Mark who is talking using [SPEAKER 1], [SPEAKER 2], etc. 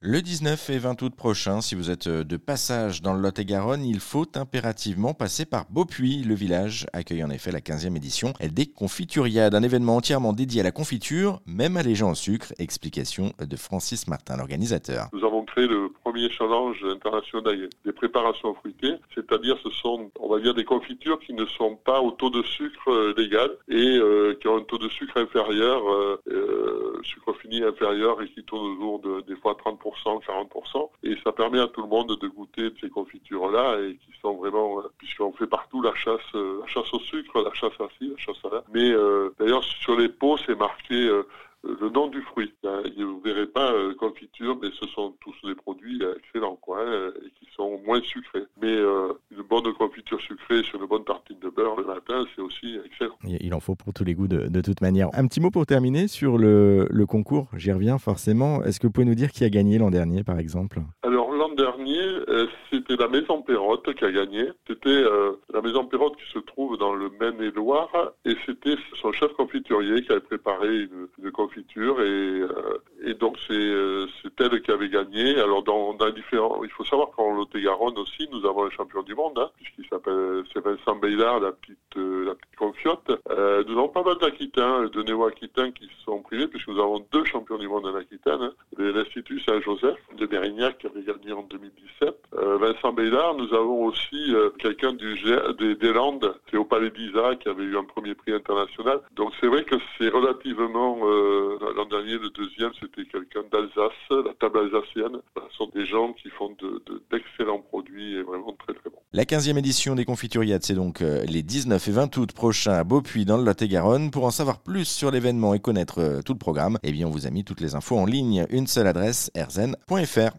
[SPEAKER 1] Le 19 et 20 août prochain, si vous êtes euh, de passage dans le Lot-et-Garonne, il faut impérativement passer par Beaupuy. Le village accueille en effet la 15e édition des Confituriades, un événement entièrement dédié à la confiture, même allégé en sucre. Explication de Francis Martin, l'organisateur.
[SPEAKER 2] Nous avons créé le premier challenge international des préparations fruitées, c'est-à-dire ce sont, on va dire, des confitures qui ne sont pas au taux de sucre euh, légal et euh, qui ont un taux de sucre inférieur, sucre fini inférieur et qui tourne autour de des fois 30%. 40%. Et ça permet à tout le monde de goûter de ces confitures-là et qui sont vraiment, euh, puisqu'on fait partout la chasse, euh, la chasse au sucre, la chasse à ci, la chasse à là. Mais euh, d'ailleurs, sur les pots, c'est marqué le nom du fruit. Vous ne verrez pas confiture, mais ce sont tous des produits excellents, quoi, et qui sont moins sucrés. Mais bonne confiture sucrée sur une bonne tartine de beurre le matin, c'est aussi excellent.
[SPEAKER 1] Il en faut pour tous les goûts de, toute manière. Un petit mot pour terminer sur le, le concours. J'y reviens forcément. Est-ce que vous pouvez nous dire qui a gagné l'an dernier, par exemple?
[SPEAKER 2] Alors l'an dernier, c'était la Maison Perrotte qui a gagné. C'était euh, la Maison Perrotte qui se trouve dans le Maine-et-Loire et c'était son chef confiturier qui avait préparé une, confiture et, euh, et donc euh, c'est elle qui avait gagné. Alors dans, dans différents, il faut savoir qu'en Lot-et-Garonne aussi, nous avons un champion du monde hein, puisqu'il s'appelle c'est Vincent Baylard, la petite la petite confiote. nous avons pas mal d'Aquitains, de néo-Aquitains qui sont privés puisque nous avons deux champions du monde en Aquitaine, hein, l'Institut Saint-Joseph de Mérignac qui avait gagné en 2017 Vincent Bédard, nous avons aussi euh, quelqu'un du des, des, Landes, c'est au Palais d'Isa, qui avait eu un premier prix international. Donc c'est vrai que c'est relativement, euh, l'an dernier, le deuxième, c'était quelqu'un d'Alsace, la table alsacienne. Ce sont des gens qui font d'excellents de, produits et vraiment très très bons.
[SPEAKER 1] La 15e édition des Confituriades, c'est donc euh, les 19 et 20 août prochains à Beaupuy dans le Lot-et-Garonne. Pour en savoir plus sur l'événement et connaître tout le programme, eh bien on vous a mis toutes les infos en ligne. Une seule adresse, erzen.fr.